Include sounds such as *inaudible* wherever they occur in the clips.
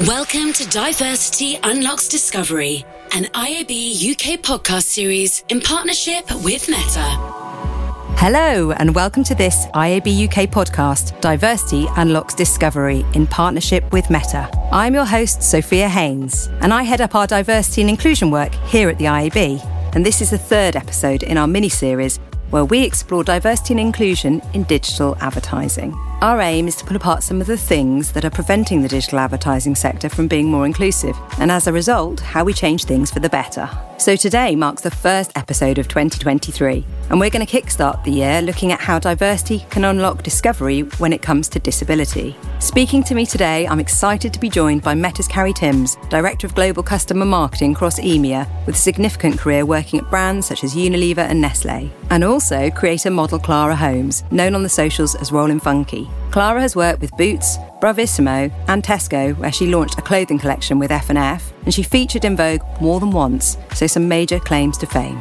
Welcome to Diversity Unlocks Discovery, an IAB UK podcast series in partnership with Meta. Hello, and welcome to this IAB UK podcast, Diversity Unlocks Discovery, in partnership with Meta. I'm your host, Sophia Haynes, and I head up our diversity and inclusion work here at the IAB. And this is the third episode in our mini series where we explore diversity and inclusion in digital advertising. Our aim is to pull apart some of the things that are preventing the digital advertising sector from being more inclusive, and as a result, how we change things for the better. So today marks the first episode of 2023, and we're going to kickstart the year looking at how diversity can unlock discovery when it comes to disability. Speaking to me today, I'm excited to be joined by Meta's Carrie Timms, Director of Global Customer Marketing across EMEA, with a significant career working at brands such as Unilever and Nestle, and also creator model Clara Holmes, known on the socials as Rollin' Funky. Clara has worked with Boots, Bravissimo, and Tesco, where she launched a clothing collection with F&F, and she featured in Vogue more than once, so some major claims to fame.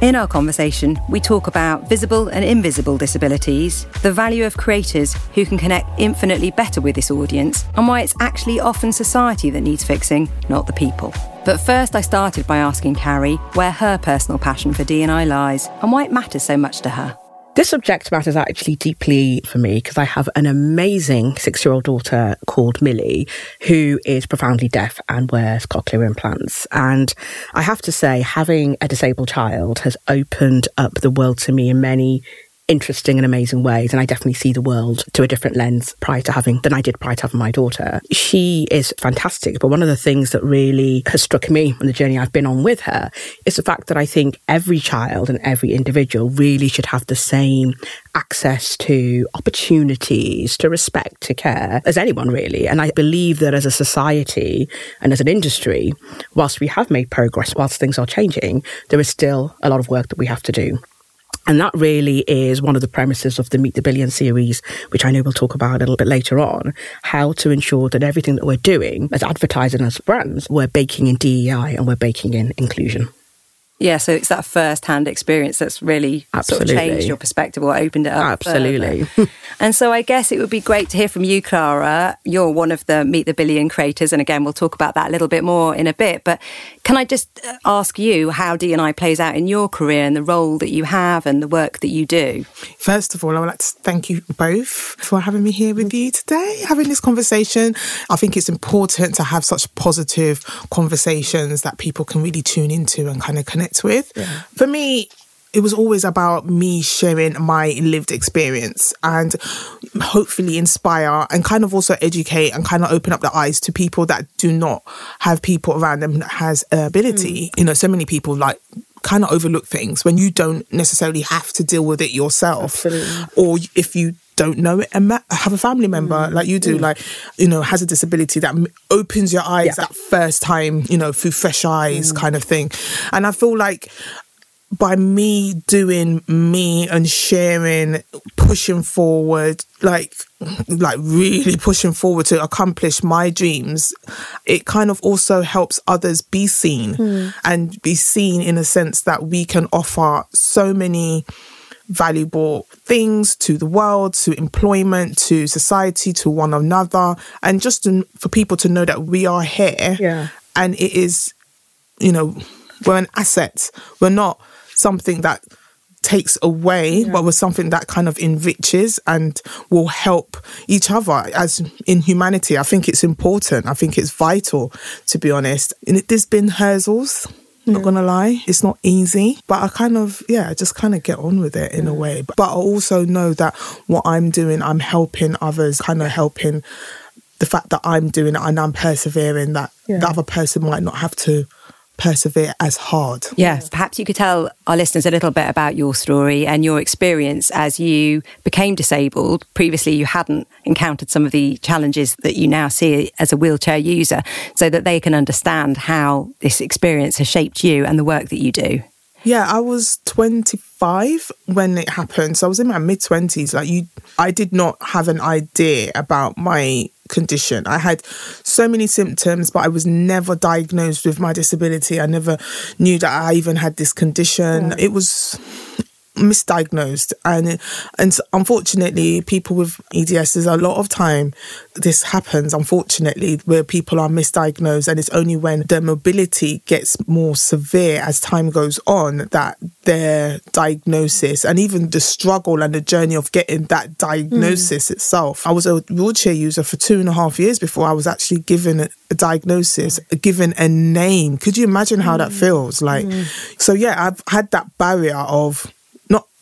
In our conversation, we talk about visible and invisible disabilities, the value of creators who can connect infinitely better with this audience, and why it's actually often society that needs fixing, not the people. But first, I started by asking Carrie where her personal passion for D&I lies and why it matters so much to her. This subject matter is actually deeply for me because I have an amazing six year old daughter called Millie who is profoundly deaf and wears cochlear implants. And I have to say, having a disabled child has opened up the world to me in many interesting and amazing ways. And I definitely see the world to a different lens prior to having than I did prior to having my daughter. She is fantastic. But one of the things that really has struck me on the journey I've been on with her is the fact that I think every child and every individual really should have the same access to opportunities, to respect, to care as anyone really. And I believe that as a society and as an industry, whilst we have made progress, whilst things are changing, there is still a lot of work that we have to do. And that really is one of the premises of the Meet the Billion series, which I know we'll talk about a little bit later on, how to ensure that everything that we're doing as advertising as brands, we're baking in DEI and we're baking in inclusion. Yeah, so it's that first hand experience that's really Absolutely. sort of changed your perspective or opened it up. Absolutely. *laughs* and so I guess it would be great to hear from you, Clara. You're one of the Meet the Billion creators. And again, we'll talk about that a little bit more in a bit. But can I just uh, ask you how D&I plays out in your career and the role that you have and the work that you do? First of all, I would like to thank you both for having me here with you today, having this conversation. I think it's important to have such positive conversations that people can really tune into and kind of connect with. Yeah. For me, it was always about me sharing my lived experience and hopefully inspire and kind of also educate and kind of open up the eyes to people that do not have people around them that has ability. Mm. You know, so many people like kind of overlook things when you don't necessarily have to deal with it yourself Absolutely. or if you don't know it and have a family member mm. like you do, mm. like, you know, has a disability that opens your eyes yeah. that first time, you know, through fresh eyes mm. kind of thing. And I feel like by me doing me and sharing, pushing forward, like, like really pushing forward to accomplish my dreams, it kind of also helps others be seen mm. and be seen in a sense that we can offer so many valuable things to the world, to employment, to society, to one another, and just to, for people to know that we are here. Yeah. And it is, you know, we're an asset. We're not something that takes away, yeah. but we're something that kind of enriches and will help each other as in humanity. I think it's important. I think it's vital, to be honest. And it, there's been hurdles not gonna lie, it's not easy, but I kind of, yeah, I just kind of get on with it in a way. But, but I also know that what I'm doing, I'm helping others, kind of helping the fact that I'm doing it and I'm persevering, that yeah. the other person might not have to persevere as hard. Yes, perhaps you could tell our listeners a little bit about your story and your experience as you became disabled. Previously, you hadn't encountered some of the challenges that you now see as a wheelchair user, so that they can understand how this experience has shaped you and the work that you do. Yeah, I was 25 when it happened. So I was in my mid 20s. Like you I did not have an idea about my condition. I had so many symptoms, but I was never diagnosed with my disability. I never knew that I even had this condition. Yeah. It was misdiagnosed and and unfortunately people with EDS there's a lot of time this happens unfortunately where people are misdiagnosed and it's only when their mobility gets more severe as time goes on that their diagnosis and even the struggle and the journey of getting that diagnosis mm. itself I was a wheelchair user for two and a half years before I was actually given a, a diagnosis given a name could you imagine how mm. that feels like mm. so yeah I've had that barrier of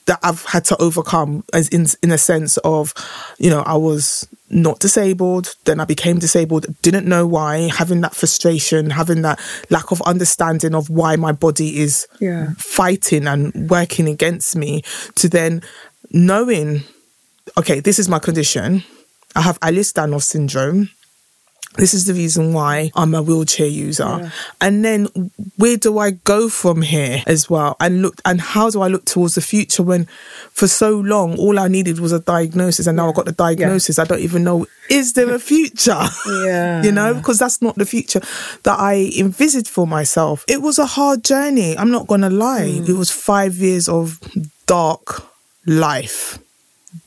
that I've had to overcome as in in a sense of, you know, I was not disabled, then I became disabled, didn't know why, having that frustration, having that lack of understanding of why my body is yeah. fighting and working against me, to then knowing, okay, this is my condition. I have Ehlers-Danlos syndrome this is the reason why I'm a wheelchair user. Yeah. And then where do I go from here as well? And look, and how do I look towards the future when for so long, all I needed was a diagnosis and now yeah. I got the diagnosis. Yeah. I don't even know, is there a future? Yeah. *laughs* you know, because that's not the future that I envisaged for myself. It was a hard journey. I'm not going to lie. Mm. It was five years of dark life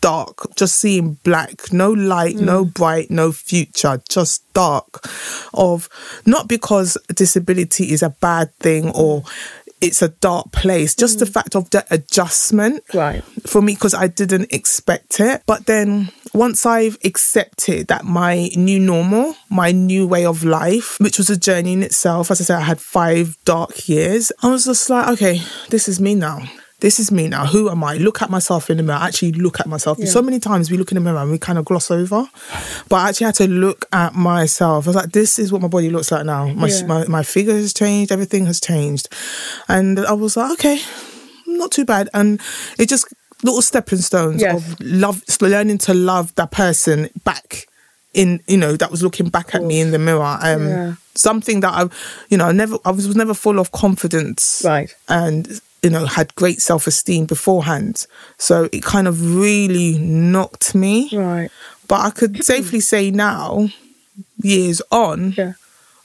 dark, just seeing black, no light, mm. no bright, no future, just dark. Of not because disability is a bad thing or it's a dark place, just mm. the fact of the adjustment right. for me because I didn't expect it. But then once I've accepted that my new normal, my new way of life, which was a journey in itself, as I said, I had five dark years, I was just like, okay, this is me now this is me now. Who am I? Look at myself in the mirror. Actually, look at myself. Yeah. So many times we look in the mirror and we kind of gloss over, but I actually had to look at myself. I was like, this is what my body looks like now. My yeah. my, my figure has changed. Everything has changed, and I was like, okay, not too bad. And it just little stepping stones yes. of love, learning to love that person back in you know that was looking back at me in the mirror um yeah. something that i you know I never i was, was never full of confidence right and you know, had great self esteem beforehand. So it kind of really knocked me. Right. But I could safely say now, years on, yeah.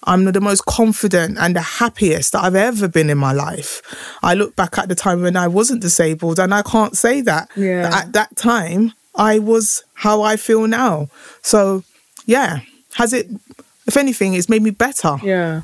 I'm the most confident and the happiest that I've ever been in my life. I look back at the time when I wasn't disabled and I can't say that. Yeah. At that time, I was how I feel now. So, yeah. Has it, if anything, it's made me better. Yeah.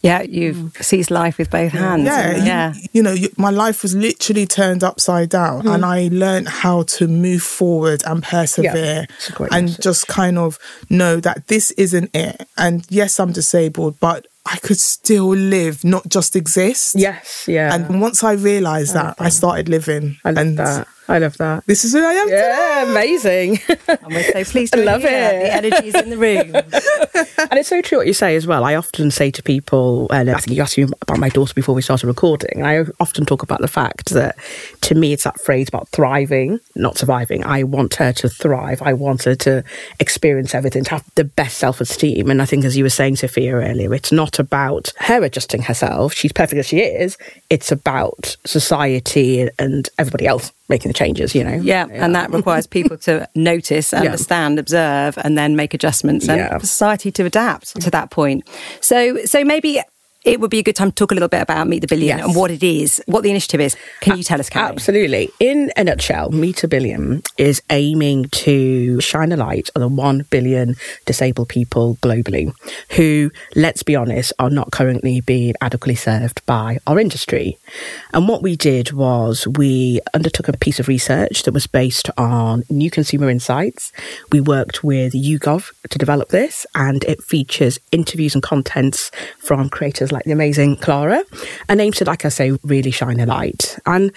Yeah, you've mm. seized life with both hands. Yeah, yeah. You, you know, you, my life was literally turned upside down, mm. and I learned how to move forward and persevere, yeah, and message. just kind of know that this isn't it. And yes, I'm disabled, but I could still live, not just exist. Yes, yeah. And once I realized I that, that, I started living. I and that. I love that. This is who I am. Yeah, today. amazing. *laughs* and we're so pleased to love it. The energy is in the room. *laughs* and it's so true what you say as well. I often say to people, and I think you asked me about my daughter before we started recording, and I often talk about the fact that to me it's that phrase about thriving, not surviving. I want her to thrive. I want her to experience everything, to have the best self esteem. And I think, as you were saying, Sophia, earlier, it's not about her adjusting herself. She's perfect as she is. It's about society and everybody else making the changes, you know. Yeah, yeah. and that requires *laughs* people to notice, understand, yeah. observe, and then make adjustments, and yeah. society to adapt to that point. So, so maybe it would be a good time to talk a little bit about Meet the Billion yes. and what it is, what the initiative is. Can you tell us, Carrie? Absolutely. In a nutshell, Meet a Billion is aiming to shine a light on the 1 billion disabled people globally who, let's be honest, are not currently being adequately served by our industry. And what we did was we undertook a piece of research that was based on new consumer insights. We worked with YouGov to develop this, and it features interviews and contents from creators like the amazing Clara, and aims to, like I say, really shine a light. And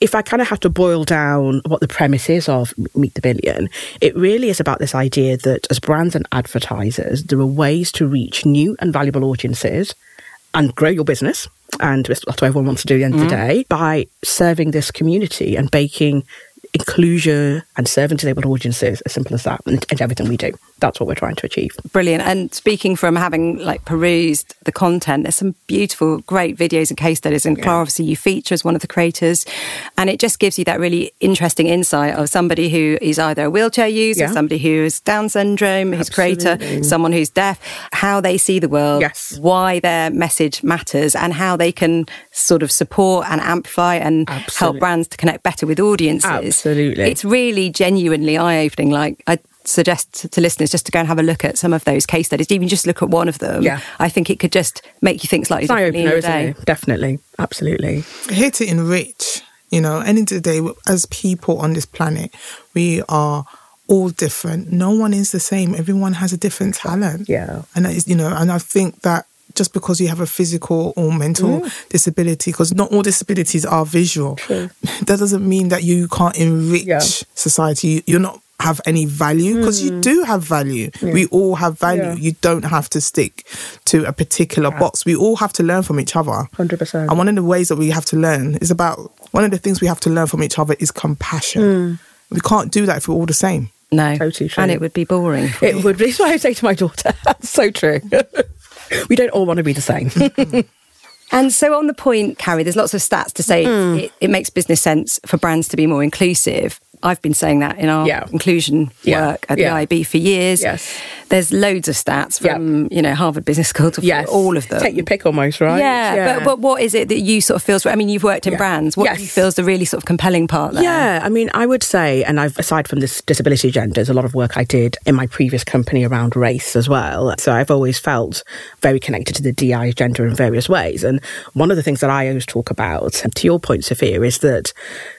if I kind of have to boil down what the premise is of Meet the Billion, it really is about this idea that as brands and advertisers, there are ways to reach new and valuable audiences and grow your business. And that's what everyone wants to do at the end mm. of the mm. day by serving this community and making inclusion and serving disabled audiences, as simple as that, and, and everything we do. That's what we're trying to achieve. Brilliant. And speaking from having like perused the content, there's some beautiful, great videos and case studies. And Clara, obviously, you feature as one of the creators. And it just gives you that really interesting insight of somebody who is either a wheelchair user, Yeah. somebody who has Down syndrome, who's creator, someone who's deaf, how they see the world, Yes. why their message matters, and how they can sort of support and amplify and help brands to connect better with audiences. Absolutely. It's really genuinely eye opening. Like, I suggest to listeners just to go and have a look at some of those case studies, even just look at one of them. Yeah. I think it could just make you think slightly It's eye differently in opener, your isn't it? Definitely. Absolutely. here to enrich. You know, end of the day, as people on this planet, we are all different. No one is the same. Everyone has a different talent. Yeah. and that is, you know, and I think that just because you have a physical or mental mm. disability, because not all disabilities are visual, *laughs* that doesn't mean that you can't enrich Yeah. society. You're not have any value because you mm. do have value. We all have value. Yeah. You don't have to stick to a particular box. We all have to learn from each other. 100%. And one of the ways that we have to learn is about one of the things we have to learn from each other is compassion. Mm. We can't do that if we're all the same. No. Totally true. And it would be boring. It would be. *laughs* That's what I say to my daughter. *laughs* That's so true. We don't all want to be the same. *laughs* And so, on the point, Carrie, there's lots of stats to say Hmm. it, it makes business sense for brands to be more inclusive. I've been saying that in our Yeah. inclusion Yeah. work at the Yeah. IAB for years. Yes. There's loads of stats from, you know, Harvard Business School to yes. all of them. Take your pick almost, right? Yeah, But, but what is it that you sort of feels? I mean, you've worked in brands. What do you feel is the really sort of compelling part there? Yeah, I mean, I would say, and I've aside from this disability agenda, there's a lot of work I did in my previous company around race as well. So I've always felt very connected to the DI agenda in various ways. And one of the things that I always talk about, to your point, Sophia, is that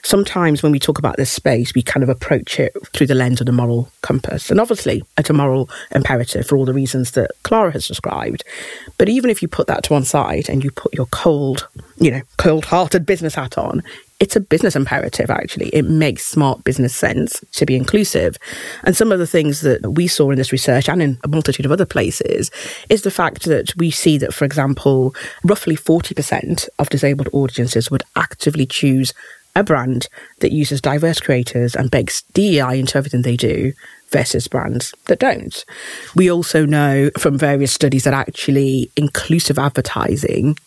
sometimes when we talk about this space, we kind of approach it through the lens of the moral compass. And obviously, it's a moral imperative for all the reasons that Clara has described. But even if you put that to one side and you put your cold, you know, cold hearted business hat on, it's a business imperative, actually. It makes smart business sense to be inclusive. And some of the things that we saw in this research and in a multitude of other places is the fact that we see that, for example, roughly 40% of disabled audiences would actively choose a brand that uses diverse creators and bakes DEI into everything they do versus brands that don't. We also know from various studies that actually inclusive advertising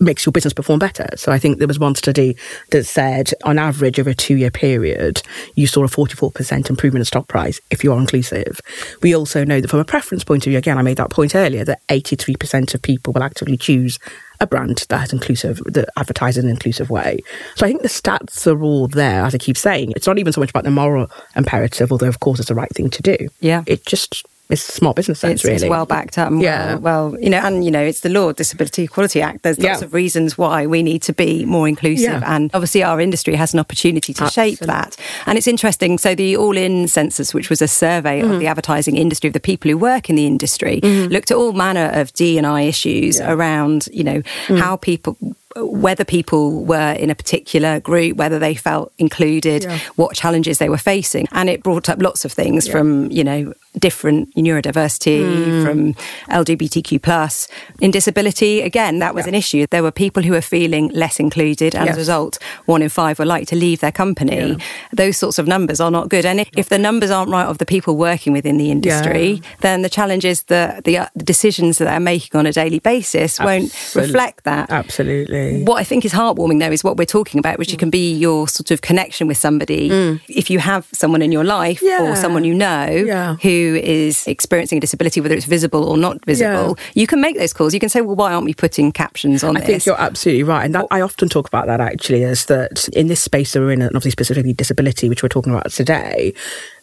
makes your business perform better. So I think there was one study that said on average over a two year period, you saw a 44% improvement in stock price if you are inclusive. We also know that from a preference point of view, again, I made that point earlier, that 83% of people will actively choose a brand that has inclusive, that advertises in an inclusive way. So I think the stats are all there, as I keep saying. It's not even so much about the moral imperative, although of course it's the right thing to do. Yeah. It just, it's smart business sense, It's, really. it's well backed up. And Yeah. Well, well, you know, and you know, it's the law, Disability Equality Act. There's lots Yeah. of reasons why we need to be more inclusive, Yeah. and obviously our industry has an opportunity to shape that. And it's interesting. So the All In census, which was a survey Mm-hmm. of the advertising industry of the people who work in the industry, looked at all manner of D and I issues around, you know, Mm. how people. Whether people were in a particular group, whether they felt included, Yeah. what challenges they were facing. And it brought up lots of things from, you know, different neurodiversity, Hmm. from LGBTQ plus. In disability, again, that was an issue. There were people who were feeling less included, and as a result, one in five were like to leave their company. Those sorts of numbers are not good. And if, the numbers aren't right of the people working within the industry, then the challenge is that the, uh, the decisions that they're making on a daily basis won't reflect that. Absolutely. What I think is heartwarming, though, is what we're talking about, which mm. can be your sort of connection with somebody. Mm. If you have someone in your life Yeah. or someone you know Yeah. who is experiencing a disability, whether it's visible or not visible, you can make those calls. You can say, well, why aren't we putting captions on I this? think you're absolutely right. And that, I often talk about that actually, is that in this space that we're in, and obviously specifically disability, which we're talking about today,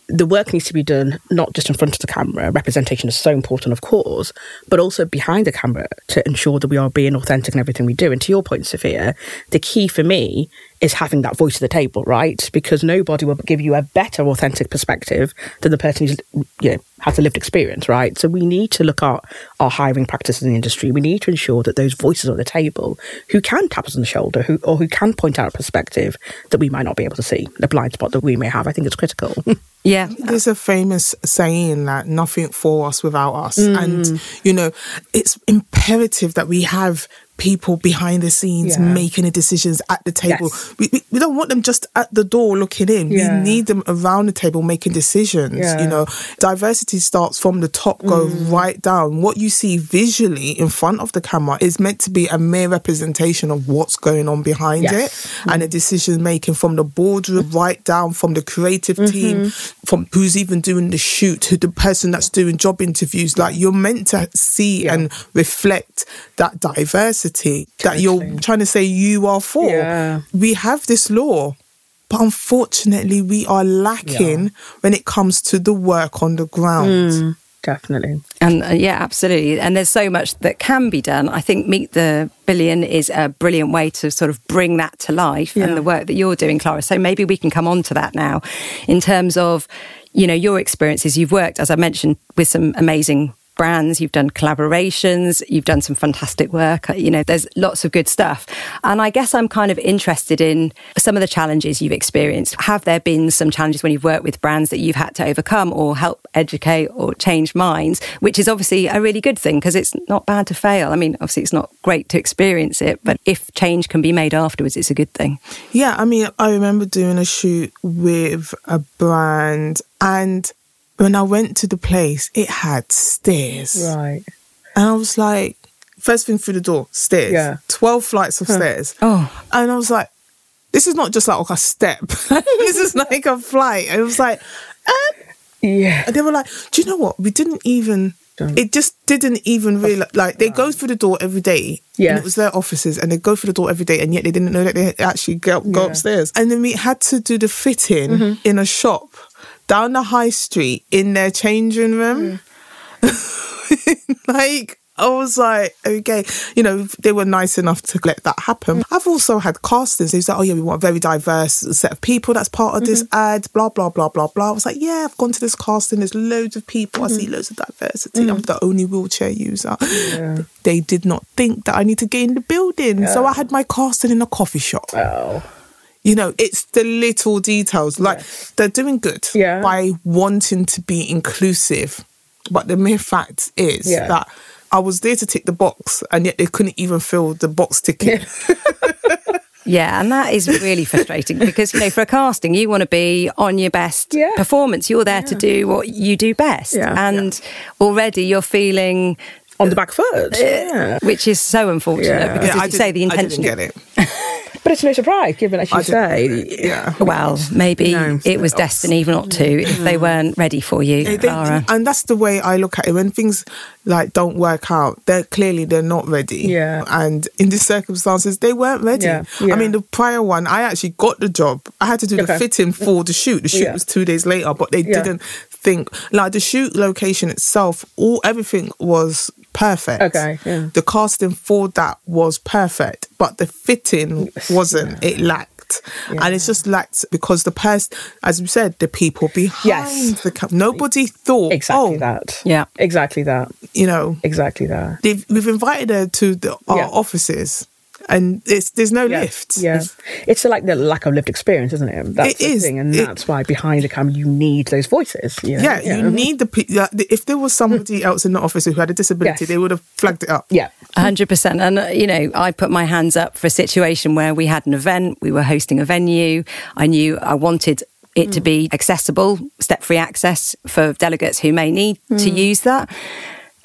the work needs to be done not just in front of the camera. Representation is so important, of course, but also behind the camera to ensure that we are being authentic in everything we do. And to your point, Sophia, the key for me is having that voice at the table, right? Because nobody will give you a better authentic perspective than the person who's, you know, has a lived experience, right? So we need to look at our hiring practices in the industry. We need to ensure that those voices are at the table who can tap us on the shoulder, who or who can point out a perspective that we might not be able to see, the blind spot that we may have. I think it's critical. *laughs* yeah. There's a famous saying that nothing for us without us. Mm. And, you know, it's imperative that we have people behind the scenes Yeah. making the decisions at the table. Yes. We, we, we don't want them just at the door looking in. Yeah. We need them around the table making decisions. Yeah. You know, diversity starts from the top, go Mm. right down. What you see visually in front of the camera is meant to be a mere representation of what's going on behind Yes. it and the decision making from the boardroom right down from the creative Mm-hmm. team, from who's even doing the shoot to the person that's doing job interviews. Like you're meant to see and reflect that diversity that you're trying to say you are for. Yeah. We have this law. But unfortunately, we are lacking when it comes to the work on the ground. Mm. Definitely. And uh, yeah, absolutely. And there's so much that can be done. I think Meet the Billion is a brilliant way to sort of bring that to life Yeah. and the work that you're doing, Clara. So maybe we can come on to that now in terms of, you know, your experiences. You've worked, as I mentioned, with some amazing brands, you've done collaborations, you've done some fantastic work. Uh, you know, there's lots of good stuff. And I guess I'm kind of interested in some of the challenges you've experienced. Have there been some challenges when you've worked with brands that you've had to overcome or help educate or change minds, which is obviously a really good thing because it's not bad to fail. I mean, obviously, it's not great to experience it, but if change can be made afterwards, it's a good thing. Yeah, I mean, I remember doing a shoot with a brand, and when I went to the place, it had stairs. Right. And I was like, first thing through the door, stairs. Yeah. 12 flights of stairs. Oh. And I was like, this is not just like a step. *laughs* this is like a flight. And it was like, um, Yeah. and they were like, do you know what? We didn't even. Don't- It just didn't even realize. Like they go through the door every day. Yeah. And it was their offices, and they go through the door every day, and yet they didn't know that they actually go, go Yeah. Mm-hmm. upstairs. And then we had to do the fitting in a shop down the high street in their changing room. Mm. *laughs* like I was like, okay, you know, they were nice enough to let that happen. I've also had castings. They like, oh yeah, we want a very diverse set of people that's part of this Mm-hmm. ad, blah blah blah blah blah. I was like, yeah, I've gone to this casting. There's loads of people. I Mm-hmm. see loads of diversity. I'm Mm. the only wheelchair user. They did not think that I need to get in the building, so I had my casting in a coffee shop. Oh. You know, it's the little details. Like they're doing good Yeah. by wanting to be inclusive. But the mere fact is Yeah. that I was there to tick the box and yet they couldn't even fill the box ticket. *laughs* Yeah, and that is really frustrating because you know for a casting you want to be on your best Yeah. performance. You're there to do what you do best, Yeah. and already you're feeling, On the back foot. Uh, yeah. which is so unfortunate Yeah. because Yeah, as I you say, the didn't- I intention. didn't get it. *laughs* But it's no surprise, given as you I say. yeah. Well, maybe No. it was destiny not to if they mm. weren't ready for you, They- they- Clara. and that's the way I look at it. When things like don't work out, they're clearly they're not ready. Yeah. And in these circumstances, they weren't ready. Yeah, yeah. I mean, the prior one, I actually got the job. I had to do the fitting for the shoot. The shoot Yeah. was two days later, but they Yeah. didn't think like the shoot location itself. All everything was perfect. Okay, yeah. The casting for that was perfect, but the fitting wasn't. It lacked. And it's just lacked because the person, as you said, the people behind Yes. the camera, nobody thought, Exactly oh, that. Yeah. Exactly that. you know, Exactly that. they've, we've invited her to the, our Yeah. offices and it's there's no Yeah. lift. Yeah. It's- It's like the lack of lived experience, isn't it? That's It the is. thing. And It- that's why behind the camera you need those voices. You know? yeah, you need the pe- yeah, the- if there was somebody *laughs* else in the office who had a disability, Yes. they would have flagged it up. Yeah. 100%. And, uh, you know, I put my hands up for a situation where we had an event, we were hosting a venue. I knew I wanted it to be accessible, step free access for delegates who may need to use that.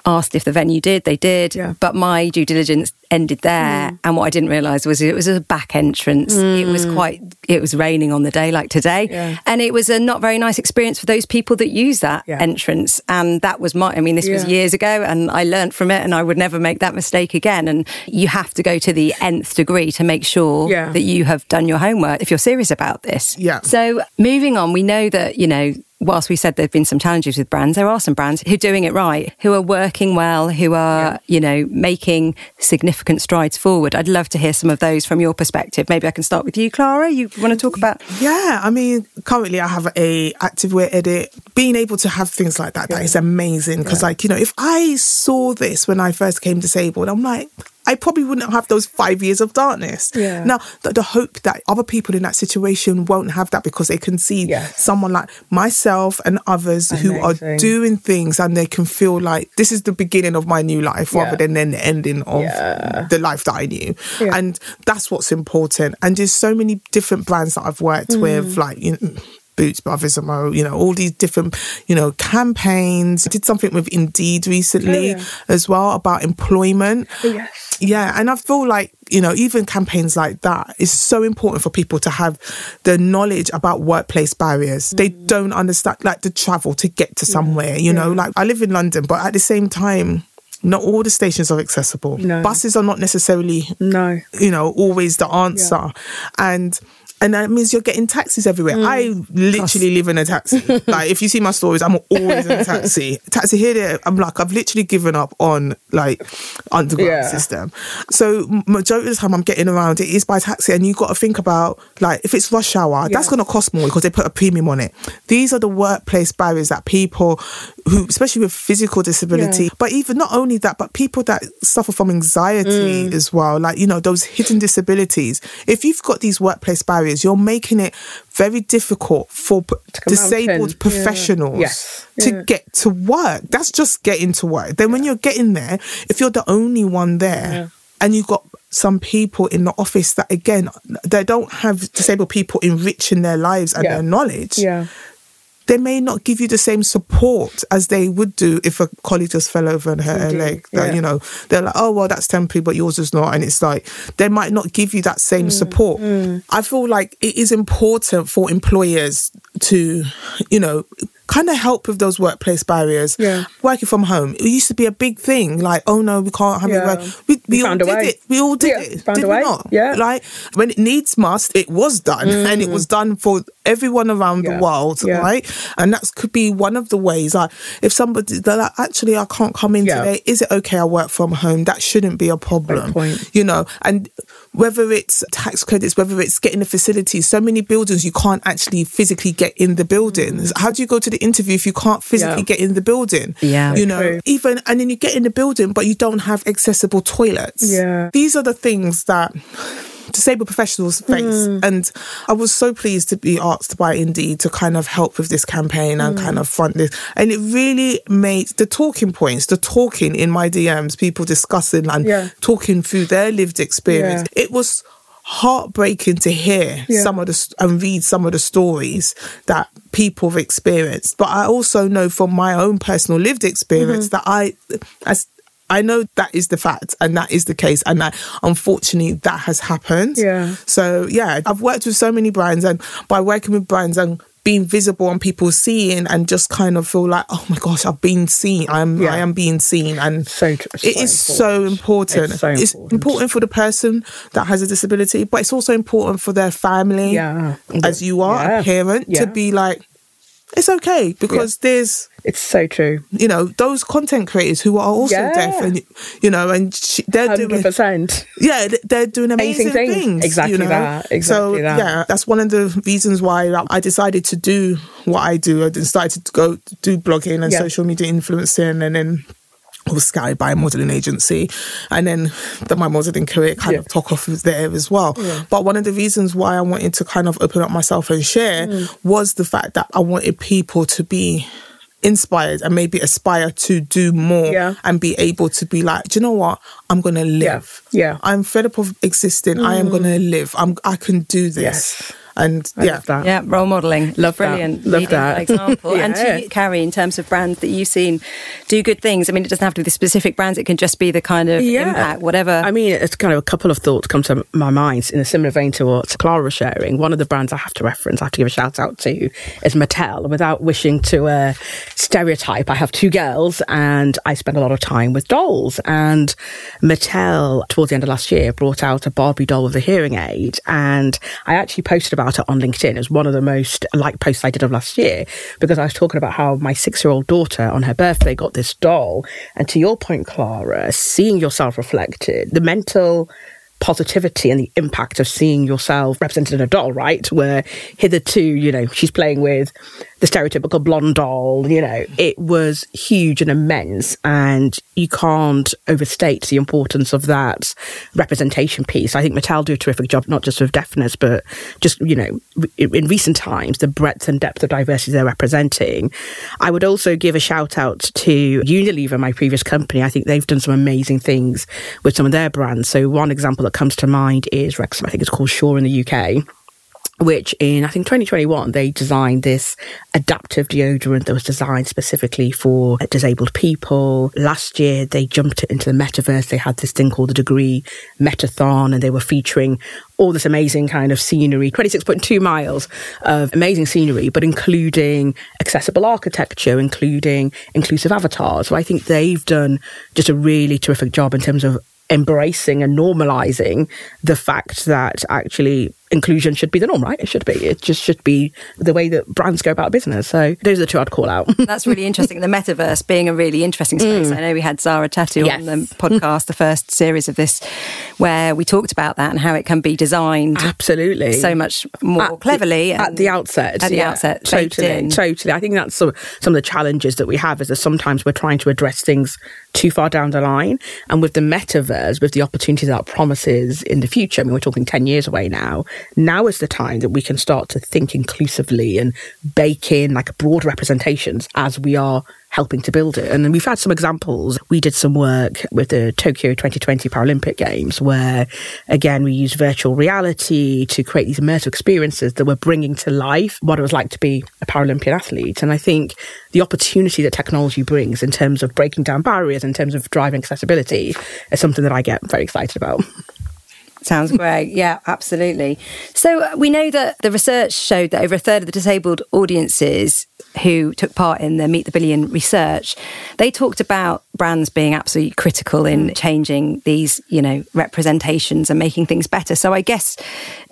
Asked if the venue did, they did. Yeah. But my due diligence ended there. Hmm. And what I didn't realise was it was a back entrance. It was hmm. quite, it was raining on the day like today. Yeah. And it was a not very nice experience for those people that use that Yeah. entrance. And that was my, I mean, this was years ago and I learned from it and I would never make that mistake again. And you have to go to the nth degree to make sure Yeah. that you have done your homework if you're serious about this. Yeah. So moving on, we know that, you know, whilst we said there have been some challenges with brands, there are some brands who are doing it right, who are working well, who are, you know, making significant strides forward. I'd love to hear some of those from your perspective. Maybe I can start with you, Clara. You want to talk about? Yeah, I mean, currently I have a activewear edit. Being able to have things like that, that is amazing. Because, like, you know, if I saw this when I first came disabled, I'm like, I probably wouldn't have those five years of darkness. Yeah. Now, the, the hope that other people in that situation won't have that because they can see Yes. someone like myself and others who are doing things and they can feel like this is the beginning of my new life rather than then the ending of Yeah. the life that I knew. Yeah. And that's what's important. And there's so many different brands that I've worked Mm. with, like, you know, Boots, Brothers, you know, all these different, you know, campaigns. I did something with Indeed recently Oh, yeah. as well about employment. Yes. Yeah, and I feel like, you know, even campaigns like that is so important for people to have the knowledge about workplace barriers. They Mm. don't understand, like, the travel to get to somewhere, you know, like, I live in London, but at the same time, not all the stations are accessible. No. Buses are not necessarily No. you know, always the answer. And and that means you're getting taxis everywhere. Mm. I literally live in a taxi. *laughs* like if you see my stories, I'm always in a taxi. *laughs* Taxi here, there. I'm like I've literally given up on like underground Yeah. system. So majority of the time I'm getting around it is by taxi, and you've got to think about like if it's rush hour, that's going to cost more because they put a premium on it. These are the workplace barriers that people who, especially with physical disability, Yeah. but even not only that, but people that suffer from anxiety Mm. as well, like, you know, those hidden disabilities. If you've got these workplace barriers, you're making it very difficult for disabled. Yeah. professionals Yes. to Yeah. get to work. That's just getting to work. Then when you're getting there, if you're the only one there, and you've got some people in the office that again they don't have disabled people enriching their lives and Yeah. their knowledge Yeah. They may not give you the same support as they would do if a colleague just fell over and hurt her leg. That, yeah. You know, they're like, oh, well, that's temporary, but yours is not. And it's like, they might not give you that same Mm, support. I feel like it is important for employers to, you know, kind of help with those workplace barriers. Yeah. Working from home. It used to be a big thing. Like, oh no, we can't have Yeah. it. We, we, We all did way. it. We all did Yeah, it. found did a we way. not? Yeah. Like, when it needs must, it was done. And it mm. was done for everyone around Yeah. the world. Yeah. Right and that could be one of the ways like if somebody they're like actually i can't come in today is it okay i work from home that shouldn't be a problem point. you know and whether it's tax credits whether it's getting the facilities so many buildings you can't actually physically get in the buildings how do you go to the interview if you can't physically Mm. Yeah. get in the building Yeah. you know True. even and then you get in the building but you don't have accessible toilets Yeah. these are the things that disabled professionals face. Mm. And I was so pleased to be asked by Indeed to kind of help with this campaign and Mm. kind of front this. And it really made the talking points, the talking in my DMs, people discussing and Yeah. talking through their lived experience. It was heartbreaking to hear Yeah. some of the and read some of the stories that people have experienced but i also know from my own personal lived experience Mm-hmm. that i as I know that is the fact and that is the case and that unfortunately that has happened. Yeah. So yeah, I've worked with so many brands and by working with brands and being visible and people seeing and just kind of feel like, oh my gosh, I've been seen. I'm Yeah. I am being seen and So tr- it so is so important. It's so It's important. important for the person that has a disability, but it's also important for their family Yeah. as you are Yeah. a parent to be like it's okay because there's It's so true. you know those content creators who are also Yeah. deaf and you know and she, they're Hundred doing percent. yeah they're doing amazing, Amazing things. things Exactly you know? that, so exactly that. yeah that's one of the reasons why I decided to do what I do I decided to go do blogging and Yeah. social media influencing and then was scouted by a modeling agency and then the, my modeling career kind Yeah. of took off there as well but one of the reasons why I wanted to kind of open up myself and share Mm. was the fact that I wanted people to be inspired and maybe aspire to do more Yeah. and be able to be like, do you know what? I'm gonna live. Yeah. I'm fed up of existing. I am gonna live. I'm I can do this. Yes. And I yeah. that. Yeah, role modelling. Love that. Brilliant. Love that. by example. And Yeah. to you, Carrie, in terms of brands that you've seen do good things, I mean, it doesn't have to be the specific brands, it can just be the kind of impact, whatever. I mean, it's kind of a couple of thoughts come to my mind in a similar vein to what Clara was sharing. One of the brands I have to reference, I have to give a shout out to, is Mattel. Without wishing to uh, stereotype, I have two girls and I spend a lot of time with dolls. And Mattel, towards the end of last year, brought out a Barbie doll with a hearing aid. And I actually posted about it on LinkedIn. It was one of the most liked posts I did of last year because I was talking about how my six year old daughter on her birthday got this doll. And to your point, Clara, seeing yourself reflected, the mental positivity and the impact of seeing yourself represented in a doll, right? Where hitherto, you know, she's playing with the stereotypical blonde doll, you know, it was huge and immense. And you can't overstate the importance of that representation piece. I think Mattel do a terrific job, not just with deafness, but just, you know, in recent times, the breadth and depth of diversity they're representing. I would also give a shout out to Unilever, my previous company. I think they've done some amazing things with some of their brands. So one example that comes to mind is Rexona. I think it's called Sure in the UK which in I think 2021 they designed this adaptive deodorant that was designed specifically for disabled people. Last year they jumped it into the metaverse. They had this thing called the Degree Metathon and they were featuring all this amazing kind of scenery, 26.2 miles of amazing scenery, but including accessible architecture, including inclusive avatars. So I think they've done just a really terrific job in terms of embracing and normalizing the fact that actually inclusion should be the norm, right? It should be. It just should be the way that brands go about business. So those are the two I'd call out. *laughs* That's really interesting. The metaverse being a really interesting space. Mm. I know we had Zara Tatu yes. on the *laughs* podcast, the first series of this, where we talked about that and how it can be designed absolutely so much more at cleverly the, at the outset. At the yeah, outset, totally, totally. I think that's some some of the challenges that we have is that sometimes we're trying to address things too far down the line, and with the metaverse, with the opportunities that promises in the future. I mean, we're talking ten years away now now is the time that we can start to think inclusively and bake in like broad representations as we are helping to build it. And we've had some examples. We did some work with the Tokyo 2020 Paralympic Games where, again, we used virtual reality to create these immersive experiences that were bringing to life what it was like to be a Paralympian athlete. And I think the opportunity that technology brings in terms of breaking down barriers, in terms of driving accessibility, is something that I get very excited about. Sounds great. Yeah, absolutely. So uh, we know that the research showed that over a third of the disabled audiences who took part in the Meet the Billion research, they talked about brands being absolutely critical in mm. changing these, you know, representations and making things better. So I guess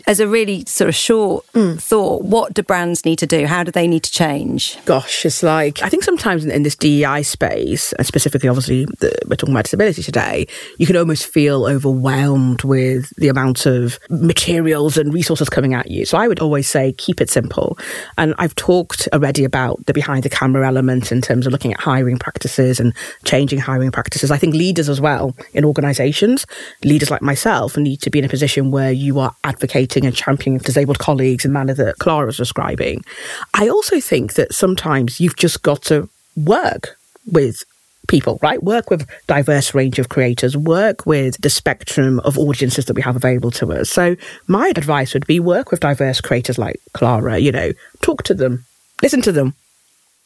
as a really sort of short mm. thought, what do brands need to do? How do they need to change? Gosh, it's like, I think sometimes in, in this DEI space, and specifically, obviously, the, we're talking about disability today, you can almost feel overwhelmed with the amount of materials and resources coming at you. So I would always say, keep it simple. And I've talked already about the behind the camera element in terms of looking at hiring practices and changing hiring practices. I think leaders as well in organizations, leaders like myself, need to be in a position where you are advocating and championing of disabled colleagues in the manner that Clara was describing. I also think that sometimes you've just got to work with people, right? Work with diverse range of creators, work with the spectrum of audiences that we have available to us. So my advice would be work with diverse creators like Clara, you know, talk to them, listen to them,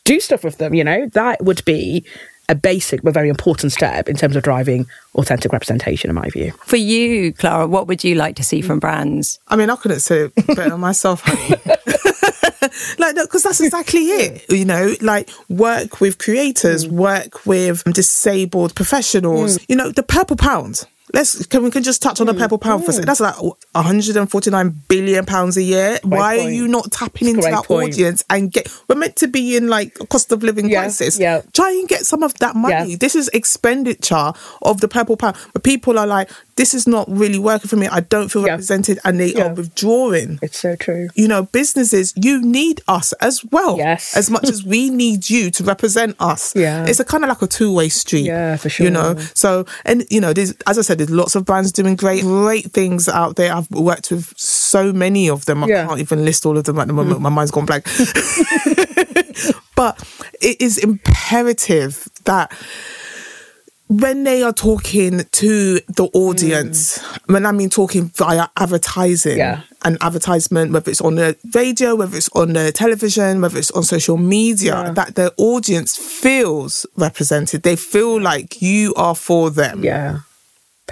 do stuff with them, you know, that would be a basic but very important step in terms of driving authentic representation, in my view. For you, Clara, what would you like to see from brands? I mean, I couldn't say it better *laughs* myself, honey. *laughs* like, because that's exactly it. You know, like work with creators, mm. work with disabled professionals. Mm. You know, the Purple Pound let's can we can just touch on the mm. purple pound mm. for a second. That's like 149 billion pounds a year. Great Why point. are you not tapping into that point. audience and get? We're meant to be in like a cost of living yeah, crisis. Yeah. Try and get some of that money. Yeah. This is expenditure of the purple pound. But people are like, this is not really working for me. I don't feel yeah. represented, and they are withdrawing. It's so true. You know, businesses, you need us as well. Yes. As much as we *laughs* need you to represent us. Yeah. It's a kind of like a two way street. Yeah, for sure. You know, so and you know, as I said, there's lots of brands doing great, great things out there. I've worked with so many of them. I yeah. can't even list all of them at the moment. Mm. My mind's gone blank. *laughs* but it is imperative that when they are talking to the audience, mm. when I mean talking via advertising yeah. and advertisement, whether it's on the radio, whether it's on the television, whether it's on social media, yeah. that the audience feels represented. They feel like you are for them. Yeah.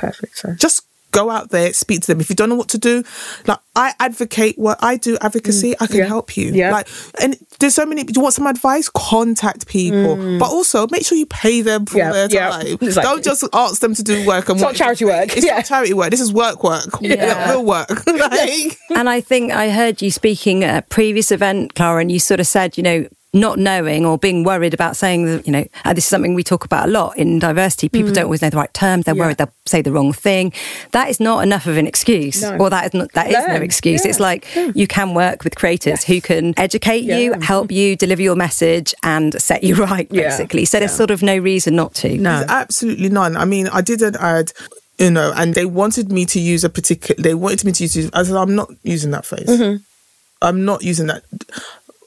Perfect. So. Just go out there, speak to them. If you don't know what to do, like I advocate what I do advocacy, mm, I can yeah, help you. Yeah. Like and there's so many do you want some advice? Contact people. Mm. But also make sure you pay them for yeah, their time. Exactly. Don't just ask them to do work and it's not charity work. It's not charity work. This is work work. *laughs* Yeah. real work. *laughs* like. And I think I heard you speaking at a previous event, Clara, and you sort of said, you know, not knowing or being worried about saying that, you know, and this is something we talk about a lot in diversity. People mm. don't always know the right terms. They're yeah. worried they'll say the wrong thing. That is not enough of an excuse. No. Or that is not, that is no excuse. Yeah. It's like yeah. you can work with creators yes. who can educate you, help you, deliver your message and set you *laughs* right, basically. So there's sort of no reason not to. No. There's absolutely none. I mean, I did an ad you know, and they wanted me to use a particular, they wanted me to use, I said, I'm not using that phrase. Mm-hmm. I'm not using that.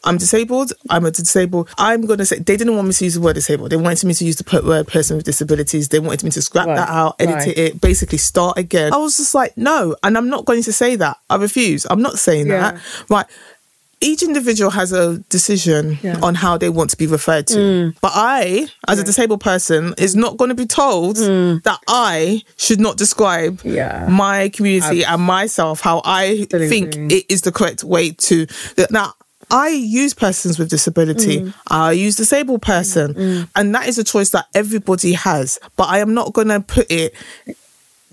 I'm disabled. I'm a disabled. I'm going to say they didn't want me to use the word disabled. They wanted me to use the word person with disabilities. They wanted me to scrap right. that out, edit right. it, basically start again. I was just like, no, and I'm not going to say that. I refuse. I'm not saying yeah. that. Right each individual has a decision yeah. on how they want to be referred to. Mm. But I, as yeah. a disabled person, is not going to be told mm. that I should not describe my community and myself how I Absolutely. think it is the correct way to. Now, I use persons with disability. Mm. I use disabled person. Mm. And that is a choice that everybody has. But I am not going to put it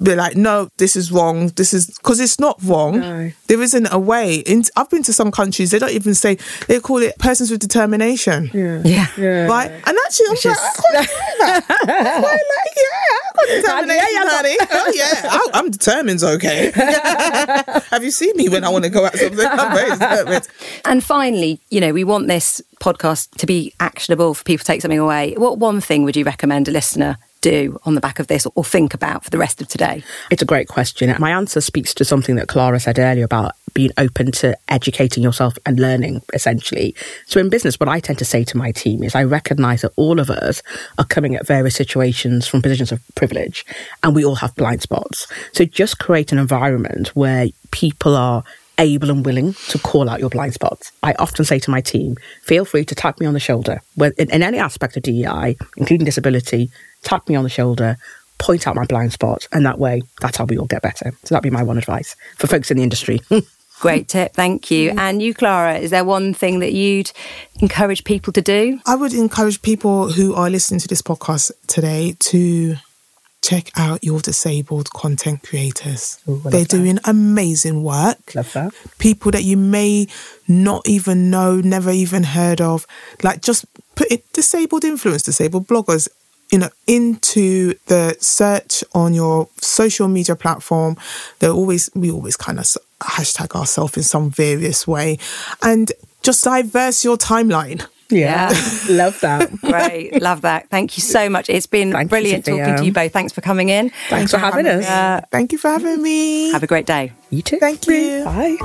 be like, no, this is wrong. This is because it's not wrong. No. There isn't a way. In, I've been to some countries, they don't even say, they call it persons with determination. Yeah. Yeah. yeah. Right. And actually, I'm Which like, is... I quite *laughs* like that. like, yeah, I got determination, yeah, yeah, honey. Oh, yeah. I, am determined, okay. *laughs* Have you seen me when I want to go out something? I'm very determined. And finally, you know, we want this podcast to be actionable for people to take something away. What one thing would you recommend a listener do on the back of this or think about for the rest of today? It's a great question. My answer speaks to something that Clara said earlier about being open to educating yourself and learning, essentially. So, in business, what I tend to say to my team is I recognize that all of us are coming at various situations from positions of privilege and we all have blind spots. So, just create an environment where people are able and willing to call out your blind spots. I often say to my team, feel free to tap me on the shoulder. In, in any aspect of DEI, including disability, tap me on the shoulder, point out my blind spots, and that way, that's how we all get better. So that'd be my one advice for folks in the industry. *laughs* Great tip, thank you. And you, Clara, is there one thing that you'd encourage people to do? I would encourage people who are listening to this podcast today to check out your disabled content creators. Ooh, They're doing amazing work. Love that. People that you may not even know, never even heard of. Like just put it disabled influence, disabled bloggers, you know, into the search on your social media platform. They're always, we always kind of hashtag ourselves in some various way and just diverse your timeline. Yeah, *laughs* love that. Great, love that. Thank you so much. It's been Thank brilliant you, talking to you both. Thanks for coming in. Thanks, Thanks for, having, having us. Uh, Thank you for having me. Have a great day. You too. Thank you. Bye.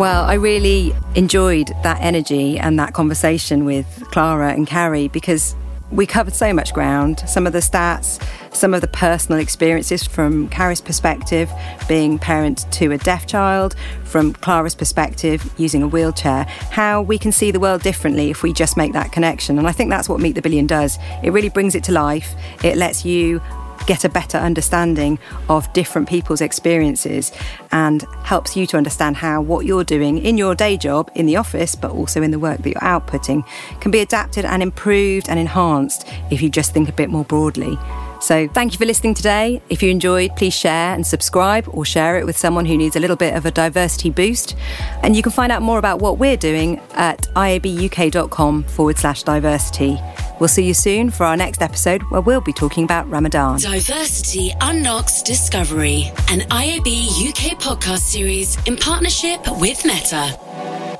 Well, I really enjoyed that energy and that conversation with Clara and Carrie because we covered so much ground. Some of the stats, some of the personal experiences from Carrie's perspective, being parent to a deaf child, from Clara's perspective, using a wheelchair, how we can see the world differently if we just make that connection. And I think that's what Meet the Billion does. It really brings it to life. It lets you get a better understanding of different people's experiences and helps you to understand how what you're doing in your day job in the office, but also in the work that you're outputting, can be adapted and improved and enhanced if you just think a bit more broadly. So, thank you for listening today. If you enjoyed, please share and subscribe or share it with someone who needs a little bit of a diversity boost. And you can find out more about what we're doing at iabuk.com forward slash diversity. We'll see you soon for our next episode where we'll be talking about Ramadan. Diversity Unlocks Discovery, an IAB UK podcast series in partnership with Meta.